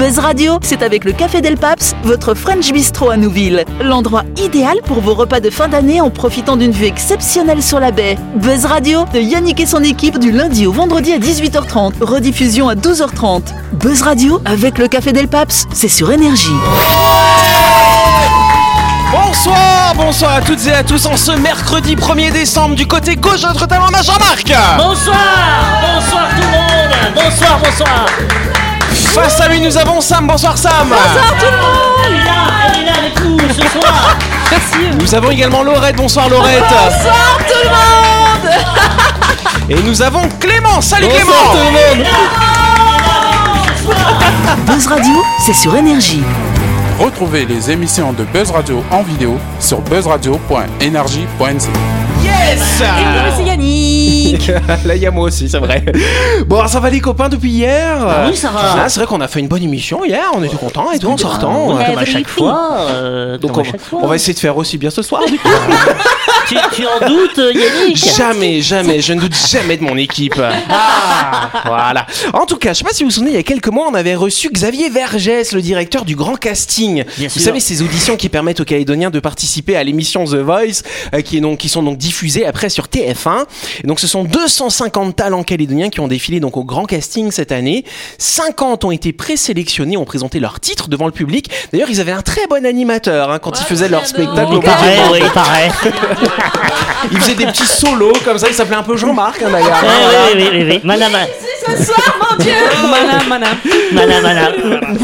Buzz Radio, c'est avec le Café Del Paps, votre French Bistro à Nouville. L'endroit idéal pour vos repas de fin d'année en profitant d'une vue exceptionnelle sur la baie. Buzz Radio, de Yannick et son équipe du lundi au vendredi à 18h30, rediffusion à 12h30. Buzz Radio, avec le Café Del Paps, c'est sur Énergie. Bonsoir, bonsoir à toutes et à tous en ce mercredi 1er décembre du côté gauche de notre talent on a Jean-Marc Bonsoir Bonsoir tout le monde Bonsoir, bonsoir Face à lui nous avons Sam, bonsoir Sam. Bonsoir tout le monde. Elle est là, elle est là avec nous ce soir. Nous avons également Laurette, bonsoir Laurette. Bonsoir tout le monde. Et nous avons Clément, salut Bonsoir Clément. tout le monde. Buzz Radio, c'est sur Énergie. Retrouvez les émissions de Buzz Radio en vidéo sur buzzradio.energie.nc. Yes. C'est Là il y a moi aussi, c'est vrai. Bon, ça va les copains depuis hier? Ah oui, ça va. Ah, C'est vrai qu'on a fait une bonne émission hier, on était contents et tout en sortant. Comme à chaque fois euh, Donc comme on, à chaque fois. on va essayer de faire aussi bien ce soir du coup. tu, tu en doutes Yannick? Jamais, jamais, je ne doute jamais de mon équipe. Ah, voilà. En tout cas, je sais pas si vous vous souvenez, il y a quelques mois, on avait reçu Xavier Vergès, le directeur du Grand Casting. Bien vous sûr. savez, ces auditions qui permettent aux Calédoniens de participer à l'émission The Voice, euh, qui, est donc, qui sont donc diffusées après sur TF1. Et donc, ce sont 250 talents calédoniens qui ont défilé donc au Grand Casting cette année. 50 ont été présélectionnés, ont présenté leur titre devant le public. D'ailleurs, ils avaient un très bon animateur hein, quand ils faisaient leur spectacle. au Il paraît, Bout du oui, il paraît. il faisait des petits solos comme ça, il s'appelait un peu Jean-Marc hein, d'ailleurs. Oui, oui, oui, oui, oui. Madame, Madame, madame madame, madame.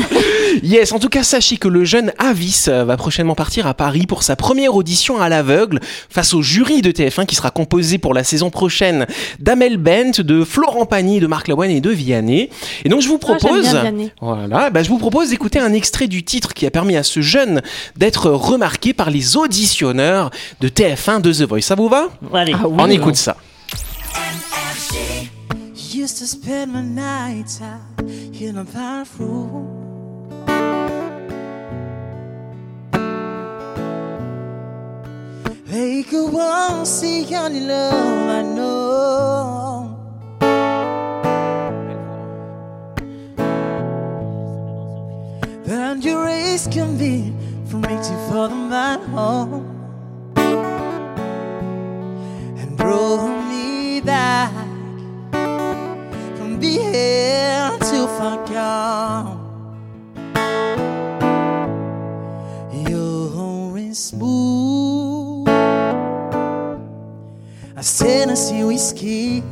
Yes, en tout cas, sachez que le jeune Avis euh, va prochainement partir à Paris pour sa première audition à l'aveugle face au jury de TF1 qui sera composé pour la saison prochaine d'Amel Bent, de Florent Pagny, de Marc Lavoine et de Vianney. Et donc, je vous propose, voilà, bah, je vous propose d'écouter un extrait du titre qui a permis à ce jeune d'être remarqué par les auditionneurs de TF1 de The Voice. Ça vous va? Allez. On écoute ça. Used to spend my nights out in a bathroom. Like a won't see any love, I know. But your race can be from reaching for the man home and brought me back as Tennessee whiskey.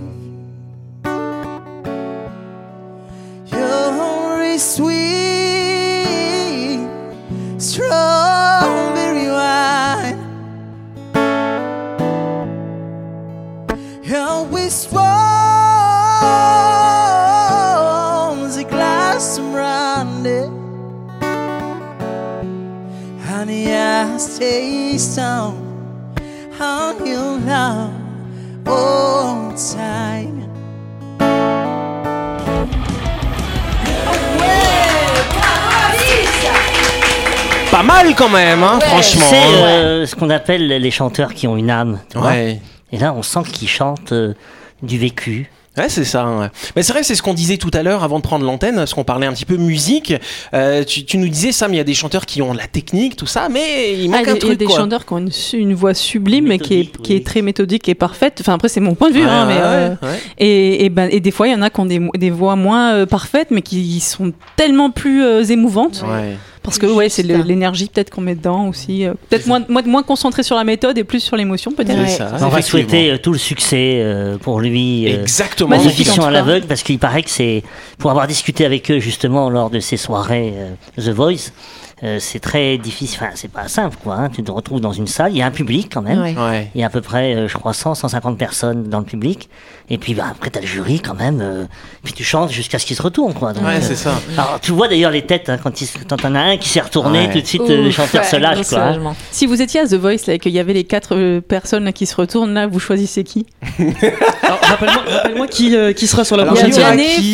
You're sweet strawberry wine. And we swans a glass of brandy Honey, I stay strong on your love time Pas mal quand même, hein, franchement. C'est hein. euh, ce qu'on appelle les chanteurs qui ont une âme. tu vois. Ouais. Et là, on sent qu'ils chantent euh, du vécu. Ouais, c'est ça. ouais. Mais c'est vrai, c'est ce qu'on disait tout à l'heure avant de prendre l'antenne, parce qu'on parlait un petit peu musique. Euh, tu, tu nous disais, Sam, il y a des chanteurs qui ont de la technique, tout ça, mais il Ah, manque il y a un des- il y a truc. des quoi. chanteurs qui ont une, voix sublime et qui est, qui très méthodique et parfaite. Enfin, après, c'est mon point de vue. Ouais, hein, mais, ouais, euh, ouais. et, et, ben, et des fois, il y en a qui ont des, des voix moins euh, parfaites, mais qui sont tellement plus euh, émouvantes. Ouais. Parce que, ouais, c'est l'énergie peut-être qu'on met dedans aussi. euh, peut-être moins, moins, moins concentré sur la méthode et plus sur l'émotion, peut-être. Ça, on va souhaiter euh, tout le succès euh, pour lui. euh, Exactement. tout à l'aveugle parce qu'il paraît que c'est pour avoir discuté avec eux justement lors de ces soirées euh, The Voice euh, c'est très difficile enfin c'est pas simple quoi hein. tu te retrouves dans une salle il y a un public quand même Ouais. Ouais. il y a à peu près euh, je crois 100 150 personnes dans le public et puis bah, après t'as le jury quand même euh, puis tu chantes jusqu'à ce qu'ils se retournent quoi Donc, Ouais, euh, c'est ça. alors tu vois d'ailleurs les têtes hein, quand il se- quand t'en as un qui s'est retourné Ouais. tout de suite euh, le Ouf, chanteur ouais, se lâche quoi hein. Si vous étiez à The Voice là, et qu'il y avait les quatre euh, personnes là, qui se retournent, là, vous choisissez qui? Alors, Rappelle-moi rappelle-moi qui, euh, qui sera sur la Alors, prochaine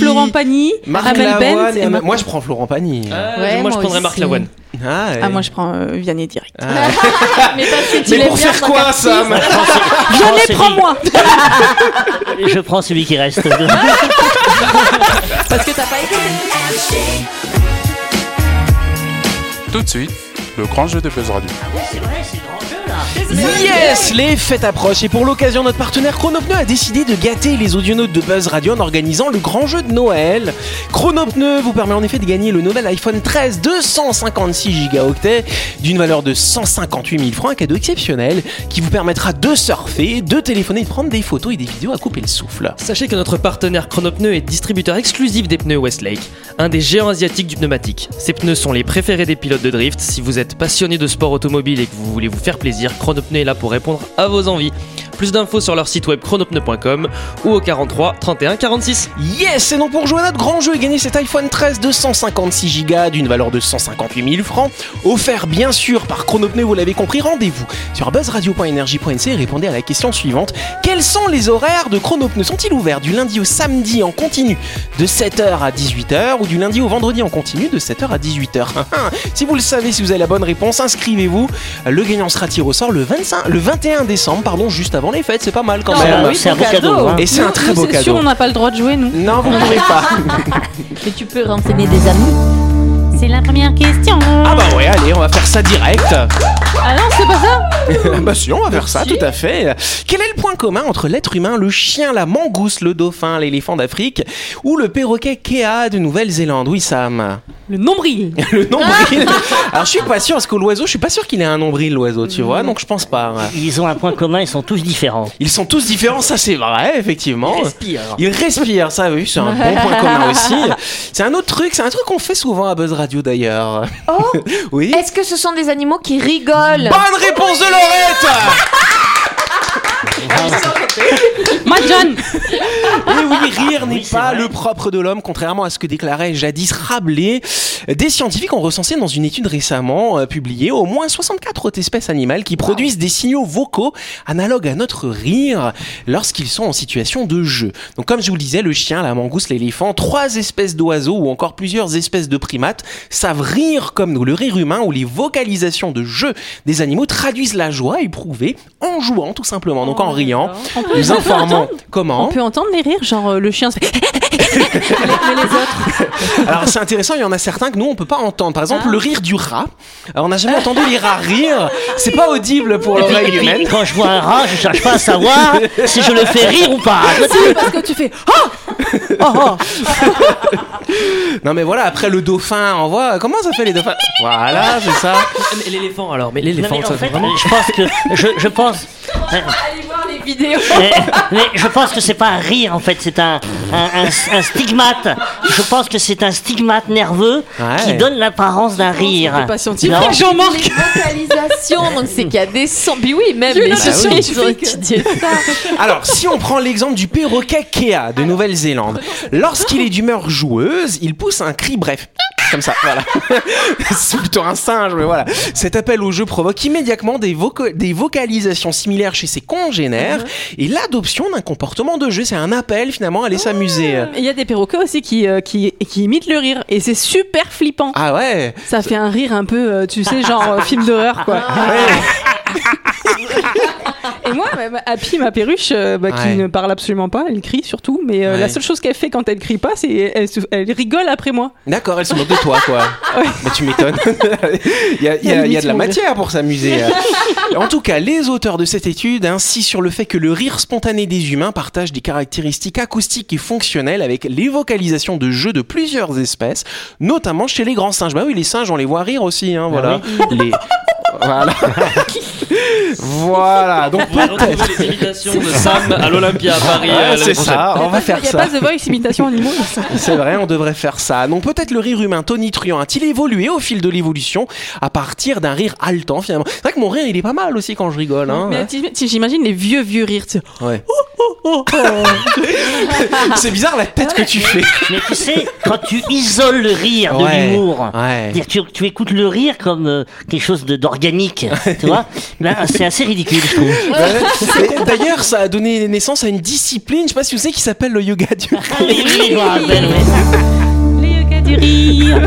Florent Pagny, Marc Amel Lavoine Bent et et Moi, je prends Florent Pagny. Euh, Ouais, moi, je prendrais Marc. Lavoine. Ah. Ah, moi je prends euh, Vianney direct. Ah. Mais parce que tu Mais pour bien, faire quoi, prends Vianney, celui- prends-moi je prends celui qui reste Parce que t'as pas écouté. Tout de suite, le grand jeu de Buzz Radio. C'est vrai, c'est Yes Les fêtes approchent et pour l'occasion, notre partenaire Chronopneu a décidé de gâter les audionautes de Buzz Radio en organisant le grand jeu de Noël. Chronopneu vous permet en effet de gagner le nouvel iPhone 13 256 Go d'une valeur de 158 000 francs, un cadeau exceptionnel qui vous permettra de surfer, de téléphoner, de prendre des photos et des vidéos à couper le souffle. Sachez que notre partenaire Chronopneu est distributeur exclusif des pneus Westlake, un des géants asiatiques du pneumatique. Ces pneus sont les préférés des pilotes de drift. Si vous êtes passionné de sport automobile et que vous voulez vous faire plaisir, Chronopneu est là pour répondre à vos envies. Plus d'infos sur leur site web chronopneu.com ou au 43 31 46. Yes Et donc pour jouer à notre grand jeu et gagner cet iPhone 13 256 Go d'une valeur de 158 000 francs, offert bien sûr par Chronopneu, vous l'avez compris, rendez-vous sur buzzradio.energie.nc et répondez à la question suivante. Quels sont les horaires de Chronopneu? Sont-ils ouverts du lundi au samedi en continu de 7h à 18h ou du lundi au vendredi en continu de 7h à 18h Si vous le savez, si vous avez la bonne réponse, inscrivez-vous. Le gagnant sera tiré au sort le, 25, le 21 décembre, pardon, juste avant les fêtes, c'est pas mal quand C'est même. un, c'est un beau cadeau. hein. Et c'est un très beau C'est sûr, cadeau. on n'a pas le droit de jouer, nous. Non, vous ne pouvez pas. Mais tu peux renseigner des amis. C'est la première question. Ah bah ouais, allez, on va faire ça direct. Ah non, c'est pas ça bah si, on va faire ça, tout à fait. Quel est le point commun entre l'être humain, le chien, la mangouste, le dauphin, l'éléphant d'Afrique ou le perroquet Kea de Nouvelle-Zélande? Oui, Sam. Le nombril. Le nombril. Alors je suis pas sûr, parce que l'oiseau, je suis pas sûr qu'il ait un nombril, l'oiseau, tu vois, donc je pense pas. Ils ont un point commun, ils sont tous différents. Ils sont tous différents, ça c'est vrai, effectivement. Respire. Ils respirent, ça oui, c'est un bon point commun aussi. C'est un autre truc, c'est un truc qu'on fait souvent à Buzz Radio d'ailleurs. Oh, Oui. est-ce que ce sont des animaux qui rigolent Bonne réponse de Laurette. Mike John. Et oui, rire n'est Oui, pas vrai. le propre de l'homme, contrairement à ce que déclarait jadis Rabelais. Des scientifiques ont recensé dans une étude récemment euh, publiée au moins 64 autres espèces animales qui produisent des signaux vocaux analogues à notre rire lorsqu'ils sont en situation de jeu. Donc comme je vous le disais, le chien, la mangouste, l'éléphant, trois espèces d'oiseaux ou encore plusieurs espèces de primates savent rire comme nous. Le rire humain ou les vocalisations de jeu des animaux traduisent la joie éprouvée en jouant tout simplement, donc en riant. On peut, Nous on comment? On peut entendre les rires, genre euh, le chien. se fait- mais les autres. Alors c'est intéressant, il y en a certains que nous on peut pas entendre. Par exemple, Ah. le rire du rat. Alors, on n'a jamais entendu les rats rire. C'est pas audible pour l'oreille humaine. quand je vois un rat, je cherche pas à savoir si je le fais rire ou pas. Si, parce que tu fais. Oh oh Non mais voilà, après le dauphin, on voit comment ça fait les dauphins? Voilà, c'est ça. Mais L'éléphant alors, mais l'éléphant, ça fait, vraiment. je pense que je, je pense. Allez voir Mais, mais je pense que c'est pas un rire en fait, c'est un, un, un- un stigmate. Je pense que c'est un stigmate nerveux Ouais. qui donne l'apparence d'un rire. t'es pas scientifique, Non. Jean-Marc. Les vocalisations, donc c'est qu'il y a des sons. Puis oui, même les scientifiques ont scientifique. étudié ça. Alors, si on prend l'exemple du perroquet Kea de Nouvelle-Zélande, lorsqu'il est d'humeur joueuse, il pousse un cri bref. Comme ça, voilà. C'est plutôt un singe, mais voilà. Cet appel au jeu provoque immédiatement des, voca- des vocalisations similaires chez ses congénères et l'adoption d'un comportement de jeu. C'est un appel finalement à aller s'amuser. Et Il y a des perroquets aussi qui, euh, qui, qui imitent le rire. Et c'est super flippant. Ah ouais Ça fait un rire un peu, euh, tu sais, genre euh, film d'horreur, quoi. Et moi, Happy, ma perruche, euh, bah, qui Ouais. ne parle absolument pas, elle crie surtout, mais euh, Ouais. la seule chose qu'elle fait quand elle crie pas, c'est elle, rigole après moi. D'accord, elle se moque de toi, quoi. Bah, tu m'étonnes. il, y a, il y a- il y a de la matière pour s'amuser. en tout cas, les auteurs de cette étude insistent sur le fait que le rire spontané des humains partage des caractéristiques acoustiques et fonctionnelles avec les vocalisations de jeux de plusieurs espèces, notamment chez les grands singes. Bah oui, les singes, on les voit rire aussi, hein, voilà. Les... Voilà. voilà, donc On va peut-être. retrouver les imitations de Sam à l'Olympia à Paris. Ouais, euh, c'est ça, on va faire Il n'y a ça. pas The Voice imitation animaux. C'est vrai, on devrait faire ça. Donc peut-être le rire humain tonitruant a-t-il évolué au fil de l'évolution à partir d'un rire haletant finalement. C'est vrai que mon rire il est pas mal aussi quand je rigole. Hein. J'imagine les vieux, vieux rires. C'est bizarre la tête que tu fais. Mais tu sais, quand tu isoles le rire de Ouais, l'humour, ouais. c'est-à-dire tu, tu écoutes le rire comme euh, quelque chose de- d'organique, tu vois, ben, c'est assez ridicule, je trouve. Ouais. D'ailleurs, ça a donné naissance à une discipline, je sais pas si vous savez, qui s'appelle le yoga du Oui, oui, je me rappelle, oui. Les yogas du rire.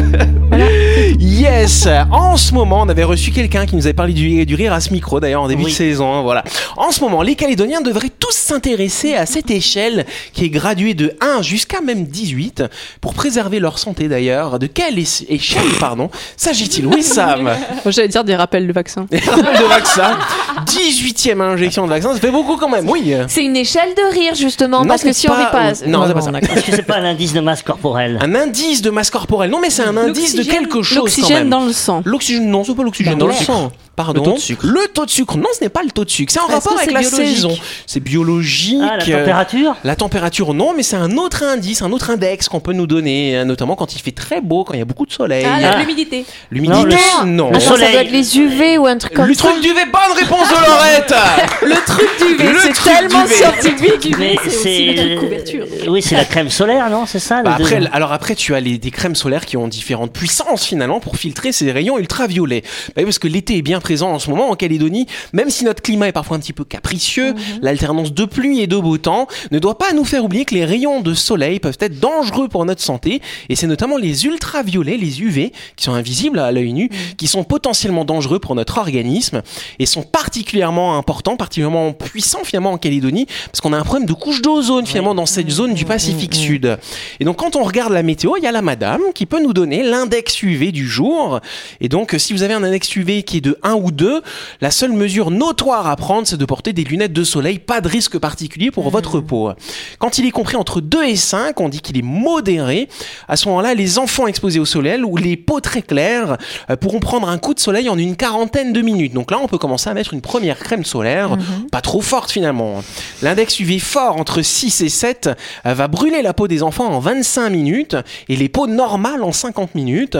Yes En ce moment, on avait reçu quelqu'un qui nous avait parlé du, du rire à ce micro, d'ailleurs, en début Oui. de saison. hein, Voilà. En ce moment, les Calédoniens devraient tous s'intéresser à cette échelle qui est graduée de 1 jusqu'à même 18 pour préserver leur santé, d'ailleurs. De quelle échelle, pardon, s'agit-il? Oui, Sam Moi, J'allais dire des rappels de vaccins. Et rappel de vaccin. 18e injection de vaccin, ça fait beaucoup quand même, oui. C'est une échelle de rire, justement, Non, parce que si on pas- rit pas. Non, c'est pas ça. Est-ce que c'est pas un indice de masse corporelle Un indice de masse corporelle. Non, mais c'est un indice de quelque chose quand L'oxygène dans le sang. L'oxygène, non, c'est pas l'oxygène dans Dans le sang. Pardon. Le taux de sucre. Le taux de sucre. Non, ce n'est pas le taux de sucre. C'est en rapport avec la saison. C'est biologique. Ah, la euh, température La température, non, mais c'est un autre indice, un autre index qu'on peut nous donner, euh, notamment quand il fait très beau, quand il y a beaucoup de soleil. Ah, Ah. l'humidité. L'humidité, non. Le Attends, ça soleil. doit être les UV ou un truc comme Le ça. truc du V, bonne réponse de Laurette Le truc du V, Le c'est truc tellement du V. scientifique. Mais c'est aussi la couverture. Oui, c'est la crème solaire, non C'est ça le Bah après, alors après, tu as les, des crèmes solaires qui ont différentes puissances finalement pour filtrer ces rayons ultraviolets. Bah parce que l'été est bien présent en ce moment en Calédonie, même si notre climat est parfois un petit peu capricieux, l'alternance de pluie et de beau temps ne doit pas nous faire oublier que les rayons de soleil peuvent être dangereux pour notre santé. Et c'est notamment les ultraviolets, les UV, qui sont invisibles à l'œil nu, qui sont potentiellement dangereux pour notre organisme et sont particulièrement importants, particulièrement puissants finalement en Calédonie, parce qu'on a un problème de couche d'ozone finalement dans cette zone du Pacifique Sud. Et donc quand on regarde la météo, il y a la madame qui peut nous donner l'index UV du jour. Et donc si vous avez un index UV qui est de 1 ou 2, la seule mesure notoire à prendre, c'est de porter des lunettes de soleil, pas de risque particulier pour votre peau. Quand il est compris entre 2 et 5, on dit qu'il est modéré. À ce moment-là, les enfants exposés au soleil ou les peaux très claires euh, pourront prendre un coup de soleil en une quarantaine de minutes. Donc là, on peut commencer à mettre une première crème solaire, pas trop forte finalement. L'index UV fort entre 6 et 7 euh, va brûler la peau des enfants en 25 minutes et les peaux normales en 50 minutes.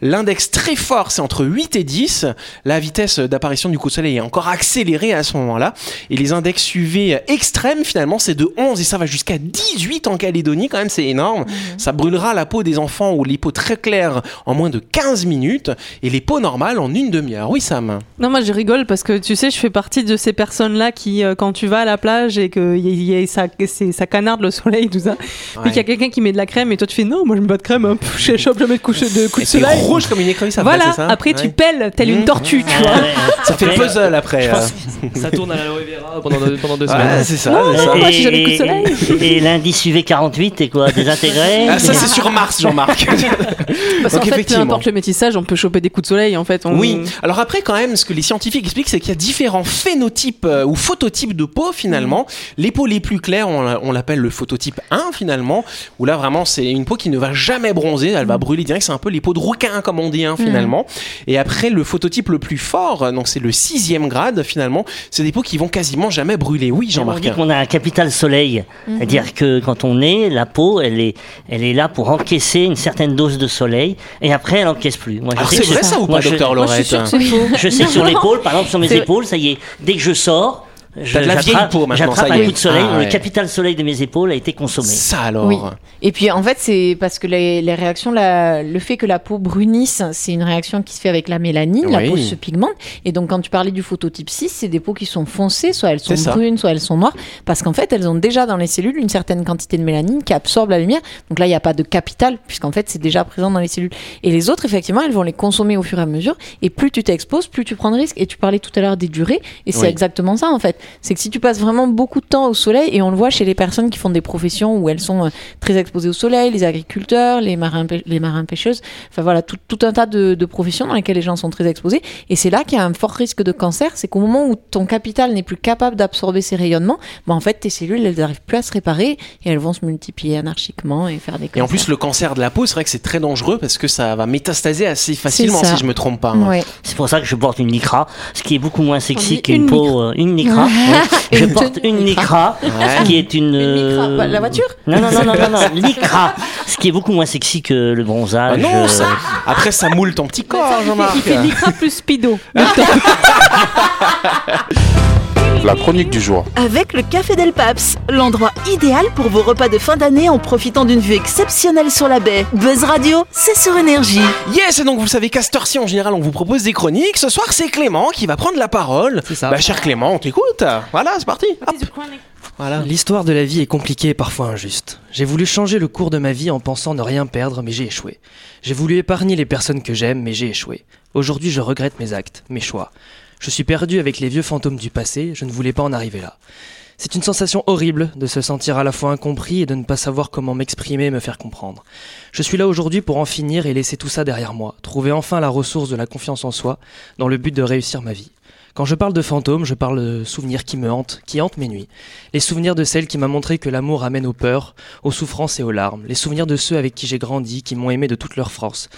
L'index très fort, c'est entre 8 et 10. La vitesse d'apparition du coup de soleil est encore accélérée à ce moment-là. Et les index UV extrêmes, finalement, c'est de 11 et ça va jusqu'à 18 en Calédonie. Quand même, c'est énorme. Ça brûlera la peau des enfants ou les peaux très claires en moins de 15 minutes et les peaux normales en une demi-heure. Oui, Sam. Non, moi je rigole parce que tu sais, je fais partie de ces personnes-là qui, euh, quand tu vas à la plage et que y y ça, canarde le soleil, tout ça, puis qu'il y a quelqu'un qui met de la crème et toi tu fais non, moi je mets pas de crème, hein, je chope jamais de couche de coup de soleil. rouge comme une écrevisse après, Voilà, ça après tu pelles telle une Mmh. tortue, tu vois. Ça fait puzzle après. euh. Ça tourne à l'aloe vera pendant, pendant deux semaines. c'est ça, Non, c'est ça. non, moi, j'ai jamais coup de et, soleil. et l'indice UV 48 est quoi Désintégré Ah, ça c'est sur Mars, Jean-Marc. Parce qu'en fait, peu importe le métissage, on peut choper des coups de soleil en fait. On... Oui, alors après quand même, ce que les scientifiques expliquent, c'est qu'il y a différents phénotypes euh, ou phototypes de peau finalement. Les peaux les plus claires, on, l'a- on l'appelle le phototype 1 finalement, où là vraiment c'est une peau qui ne va jamais bronzer, elle va brûler direct, c'est un peu les peaux de rouquin comme on dit hein, finalement. Et après le phototype le plus fort, donc c'est le sixième grade finalement, c'est des peaux qui vont quasiment jamais brûler. Oui On Jean-Marc. dit qu'on a un capital soleil, c'est-à-dire que quand on est, la peau, elle est, elle est là pour encaisser une certaine dose de soleil, et après elle encaisse plus. Moi, je Alors sais c'est vrai ça ou pas, je- docteur Laurette. Je sais que sur l'épaule, par exemple sur mes épaules, ça y est, dès que je sors, je- de la vieille peau maintenant, j'attrape ça y un est. coup de soleil, Ah ouais. le capital soleil de mes épaules a été consommé. Ça alors. Oui. Et puis en fait, c'est parce que les, les réactions, la- le fait que la peau brunisse, c'est une réaction qui se fait avec la mélanine, la peau se pigmente. Et donc quand tu parlais du phototype 6, c'est des peaux qui sont foncées, soit elles sont brunes, soit elles sont noires, parce qu'en fait, elles ont déjà dans les cellules une certaine quantité de mélanine qui absorbe la lumière. Donc là, il n'y a pas de capital, puisqu'en fait, c'est déjà présent dans les cellules. Et les autres, effectivement, elles vont les consommer au fur et à mesure. Et plus tu t'exposes, plus tu prends de risques. Et tu parlais tout à l'heure des durées, et c'est Oui. exactement ça en fait. C'est que si tu passes vraiment beaucoup de temps au soleil, et on le voit chez les personnes qui font des professions où elles sont euh, très exposées au soleil, les agriculteurs, les marins, les marins pêcheuses, enfin voilà, tout, tout un tas de, de professions dans lesquelles les gens sont très exposés. Et c'est là qu'il y a un fort risque de cancer, c'est qu'au moment où ton capital n'est plus capable d'absorber ces rayonnements, bah en fait tes cellules elles n'arrivent plus à se réparer et elles vont se multiplier anarchiquement et faire des Et en cancers. plus, le cancer de la peau, c'est vrai que c'est très dangereux parce que ça va métastaser assez facilement, si je me trompe pas. hein. Ouais. C'est pour ça que je porte une lycra, ce qui est beaucoup moins sexy qu'une une peau. euh, une lycra. Je porte une lycra, Ouais. qui est une. Une lycra, euh, bah, la voiture Non, non, non, non, non, non, lycra, ce qui est beaucoup moins sexy que le Ah bronzage. non, euh, ça- après ça moule ton petit corps, Jean-Marc. il fait Lycra plus speedo. la chronique du jour. Avec le Café Del Paps, l'endroit idéal pour vos repas de fin d'année en profitant d'une vue exceptionnelle sur la baie. Buzz Radio, c'est sur énergie. Yes, et donc vous savez qu'à cette heure-ci, en général, on vous propose des chroniques. Ce soir, c'est Clément qui va prendre la parole. C'est ça. Bah, cher Clément, on t'écoute. Voilà, c'est parti. Hop. Voilà. L'histoire de la vie est compliquée et parfois injuste. J'ai voulu changer le cours de ma vie en pensant ne rien perdre, mais j'ai échoué. J'ai voulu épargner les personnes que j'aime, mais j'ai échoué. Aujourd'hui, je regrette mes actes, mes choix. Je suis perdu avec les vieux fantômes du passé, je ne voulais pas en arriver là. C'est une sensation horrible de se sentir à la fois incompris et de ne pas savoir comment m'exprimer et me faire comprendre. Je suis là aujourd'hui pour en finir et laisser tout ça derrière moi, trouver enfin la ressource de la confiance en soi, dans le but de réussir ma vie. Quand je parle de fantômes, je parle de souvenirs qui me hantent, qui hantent mes nuits. Les souvenirs de celle qui m'a montré que l'amour amène aux peurs, aux souffrances et aux larmes. Les souvenirs de ceux avec qui j'ai grandi, qui m'ont aimé de toute leur force,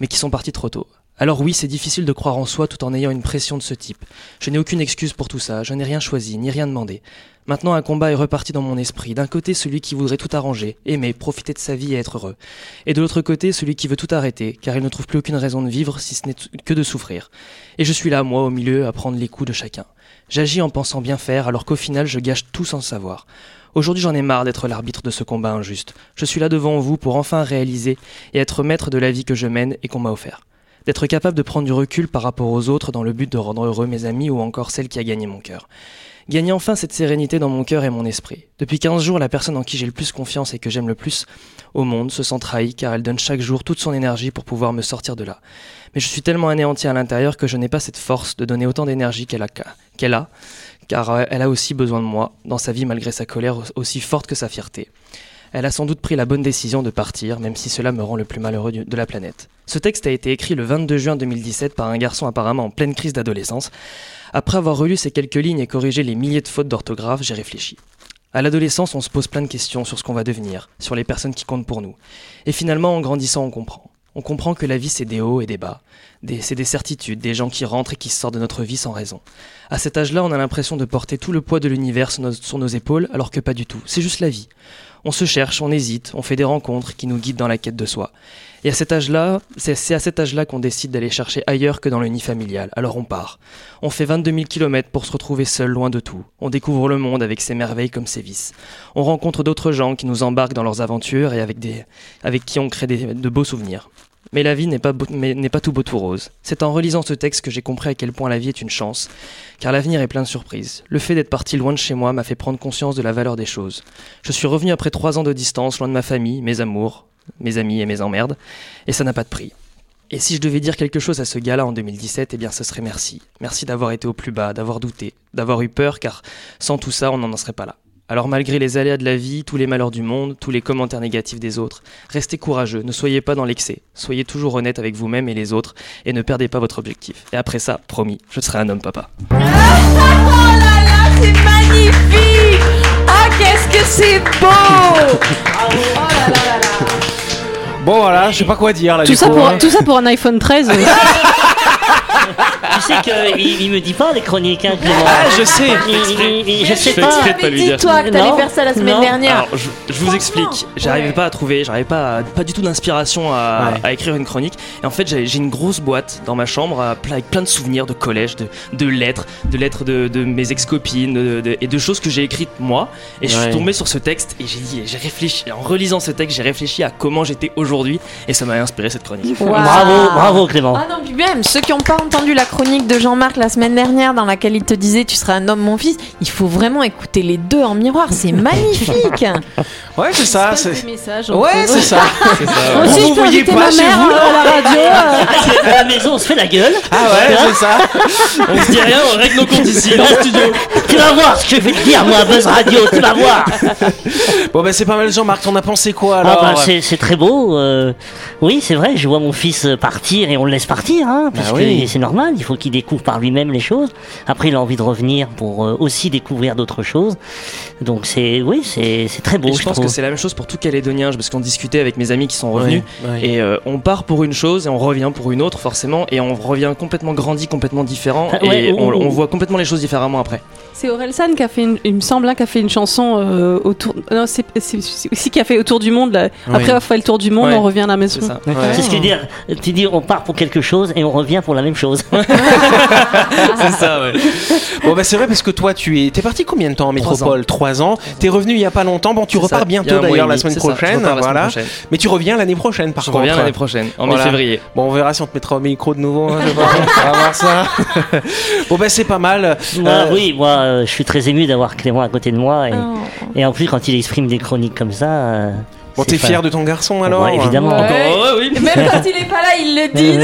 mais qui sont partis trop tôt. Alors oui, c'est difficile de croire en soi tout en ayant une pression de ce type. Je n'ai aucune excuse pour tout ça, je n'ai rien choisi, ni rien demandé. Maintenant, un combat est reparti dans mon esprit. D'un côté, celui qui voudrait tout arranger, aimer, profiter de sa vie et être heureux. Et de l'autre côté, celui qui veut tout arrêter, car il ne trouve plus aucune raison de vivre si ce n'est que de souffrir. Et je suis là, moi, au milieu, à prendre les coups de chacun. J'agis en pensant bien faire, alors qu'au final, je gâche tout sans le savoir. Aujourd'hui, j'en ai marre d'être l'arbitre de ce combat injuste. Je suis là devant vous pour enfin réaliser et être maître de la vie que je mène et qu'on m'a offert. D'être capable de prendre du recul par rapport aux autres dans le but de rendre heureux mes amis ou encore celle qui a gagné mon cœur. Gagner enfin cette sérénité dans mon cœur et mon esprit. Depuis 15 jours, la personne en qui j'ai le plus confiance et que j'aime le plus au monde se sent trahie car elle donne chaque jour toute son énergie pour pouvoir me sortir de là. Mais je suis tellement anéanti à l'intérieur que je n'ai pas cette force de donner autant d'énergie qu'elle a, car euh, elle a aussi besoin de moi dans sa vie malgré sa colère aussi forte que sa fierté. Elle a sans doute pris la bonne décision de partir, même si cela me rend le plus malheureux de la planète. Ce texte a été écrit le 22 juin 2017 par un garçon apparemment en pleine crise d'adolescence. Après avoir relu ces quelques lignes et corrigé les milliers de fautes d'orthographe, j'ai réfléchi. À l'adolescence, on se pose plein de questions sur ce qu'on va devenir, sur les personnes qui comptent pour nous. Et finalement, en grandissant, on comprend. On comprend que la vie, c'est des hauts et des bas. C'est des certitudes, des gens qui rentrent et qui sortent de notre vie sans raison. À cet âge-là, on a l'impression de porter tout le poids de l'univers sur sur nos épaules, alors que pas du tout. C'est juste la vie. On se cherche, on hésite, on fait des rencontres qui nous guident dans la quête de soi. Et à cet âge-là, c'est à cet âge-là qu'on décide d'aller chercher ailleurs que dans le nid familial. Alors on part. On fait 22 000 km pour se retrouver seul loin de tout. On découvre le monde avec ses merveilles comme ses vices. On rencontre d'autres gens qui nous embarquent dans leurs aventures et avec, des, avec qui on crée de beaux souvenirs. Mais la vie n'est pas, n'est pas tout beau tout rose. C'est en relisant ce texte que j'ai compris à quel point la vie est une chance, car l'avenir est plein de surprises. Le fait d'être parti loin de chez moi m'a fait prendre conscience de la valeur des choses. Je suis revenu après trois ans de distance, loin de ma famille, mes amours, mes amis et mes emmerdes, et ça n'a pas de prix. Et si je devais dire quelque chose à ce gars-là en 2017, eh bien ce serait merci. Merci d'avoir été au plus bas, d'avoir douté, d'avoir eu peur, car sans tout ça, on n'en serait pas là. Alors malgré les aléas de la vie, tous les malheurs du monde, tous les commentaires négatifs des autres, restez courageux, ne soyez pas dans l'excès, soyez toujours honnête avec vous-même et les autres, et ne perdez pas votre objectif. Et après ça, promis, je serai un homme papa. Oh là là, c'est magnifique Ah, qu'est-ce que c'est beau Bon, voilà, je sais pas quoi dire là. Tout du ça, coup, pour, hein. tout ça pour un iPhone 13. euh. Tu sais qu'il il me dit pas les chroniques, hein, Clément. Ah, je sais. Il- il- il- je sais fais pas. exprès de pas lui dire. Dis-toi que t'allais Non, faire ça la semaine non. dernière. Alors, je, je vous explique. J'arrivais pas à trouver, j'arrivais pas, à- pas du tout d'inspiration à, Ouais. à écrire une chronique. Et en fait, j'ai j'ai une grosse boîte dans ma chambre à- plein- avec plein de souvenirs de collège, de, de lettres, de lettres de, de mes ex-copines de- de- et de choses que j'ai écrites moi. Et je Ouais. suis tombé sur ce texte et j'ai dit, j'ai réfléchi. En relisant ce texte, j'ai réfléchi à comment j'étais aujourd'hui et ça m'a inspiré cette chronique. Waouh. Bravo, bravo Clément. Ah non, puis même ceux qui n'ont pas entendu la chronique de Jean-Marc la semaine dernière dans laquelle il te disait tu seras un homme mon fils, il faut vraiment écouter les deux en miroir, c'est magnifique. Ouais, c'est ça. C'est- Ouais, c'est ça. Aussi, Vous voyez pas ma chez vous, euh, à la radio. euh. Ah, à la maison, on se fait la gueule. Ah ouais, c'est ça. On se dit rien, on règle nos comptes ici dans le studio. Tu vas voir ce que je vais te dire, moi, Buzz Radio, tu vas voir. Bon, bah, c'est pas mal, Jean-Marc. T'en as pensé quoi Ah alors bah, c'est c'est très beau. euh, oui, c'est vrai, je vois mon fils partir et on le laisse partir, hein, parce Bah oui. que c'est normal, il faut qu'il découvre par lui-même les choses. Après, il a envie de revenir pour euh, aussi découvrir d'autres choses. Donc c'est, oui, c'est c'est très beau. Et je pense trouve. que c'est la même chose pour tout Calédonien, parce qu'on discutait avec mes amis qui sont revenus. Ouais, ouais. Et euh, on part pour une chose et on revient pour une autre forcément et on revient complètement grandi, complètement différent Ah, ouais, et on, voit complètement les choses différemment après. C'est Orelsan qui a fait, une, il me semble, hein, qui a fait une chanson euh, autour. Non, c'est aussi qui a fait autour du monde. Là. Après Oui. avoir fait le tour du monde, Ouais. on revient à la maison. C'est ça. Ouais. C'est ce que je veux dire. Tu dis, on part pour quelque chose et on revient pour la même chose. c'est ça, ouais. Bon bah c'est vrai parce que toi tu es t'es parti combien de temps en Trois métropole? Trois ans. T'es revenu il y a pas longtemps. Bon tu ça, repars bientôt d'ailleurs la semaine ça, je prochaine. repars la semaine voilà. prochaine. Mais tu reviens l'année prochaine par Je contre. reviens l'année prochaine, en Voilà. mi-février. Bon on verra si on te mettra au micro de nouveau. hein, je on va voir ça. bon bah c'est pas mal. Moi, Euh, oui, moi, euh, je suis très ému d'avoir Clément à côté de moi. Et, Oh. et en plus, quand il exprime des chroniques comme ça. euh, Bon t'es fier de ton garçon alors Ouais, évidemment. Encore oui. Même quand il est pas là, il le dit.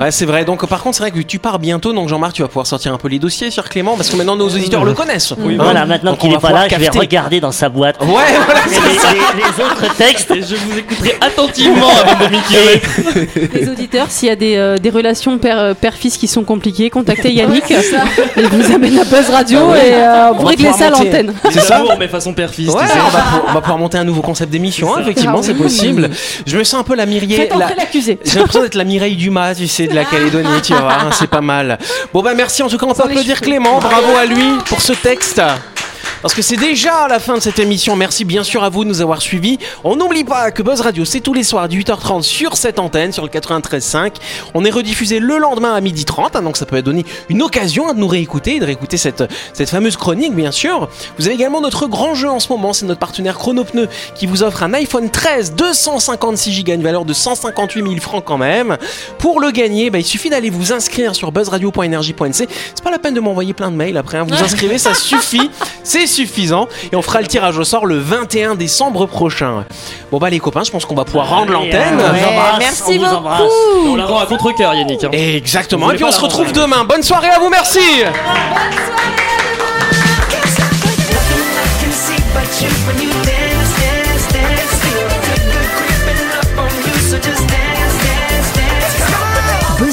Ouais, c'est vrai. Donc, par contre, c'est vrai que tu pars bientôt. Donc, Jean-Marc, tu vas pouvoir sortir un peu les dossiers sur Clément parce que maintenant nos auditeurs le connaissent. voilà, maintenant Donc, qu'il on est va pas là, pouvoir je vais capter. regarder dans sa boîte. Ouais, voilà. les, les- les autres textes. Et je vous écouterai attentivement avant de. Les auditeurs, s'il y a des, euh, des relations euh, père-fils qui sont compliquées, contactez Yannick. il vous amène à Buzz Radio Ah ouais. et euh, On va ça à l'antenne. C'est ça mais façon père-fils, Ouais, on va, pouvoir, on va pouvoir monter un nouveau concept d'émission, hein, effectivement, c'est possible. Je me sens un peu la Mireille. La-. J'ai l'impression d'être la Mireille Dumas, tu sais, de la Calédonie, tu vois, hein, c'est pas mal. Bon bah merci, en tout cas on peut applaudir Clément, bravo à lui pour ce texte. Parce que c'est déjà la fin de cette émission. Merci bien sûr à vous de nous avoir suivis. On n'oublie pas que Buzz Radio, c'est tous les soirs de 8h30 sur cette antenne, sur le 93.5. On est rediffusé le lendemain à 12h30, hein, donc ça peut donner une occasion de nous réécouter, de réécouter cette, cette fameuse chronique, bien sûr. Vous avez également notre grand jeu en ce moment, c'est notre partenaire Chronopneu qui vous offre un iPhone 13 256 Go, une valeur de 158 000 francs quand même. Pour le gagner, bah, il suffit d'aller vous inscrire sur buzzradio.energie.nc. C'est pas la peine de m'envoyer plein de mails après, hein. vous inscrivez, ça suffit, c'est suffisant. Et on fera le tirage au sort le 21 décembre prochain. Bon bah les copains, je pense qu'on va pouvoir rendre l'antenne. euh, on vous embrasse, merci on vous beaucoup. On la rend à contre-cœur, Yannick. hein. Exactement. Et puis on se retrouve demain. Bonne soirée à vous, merci.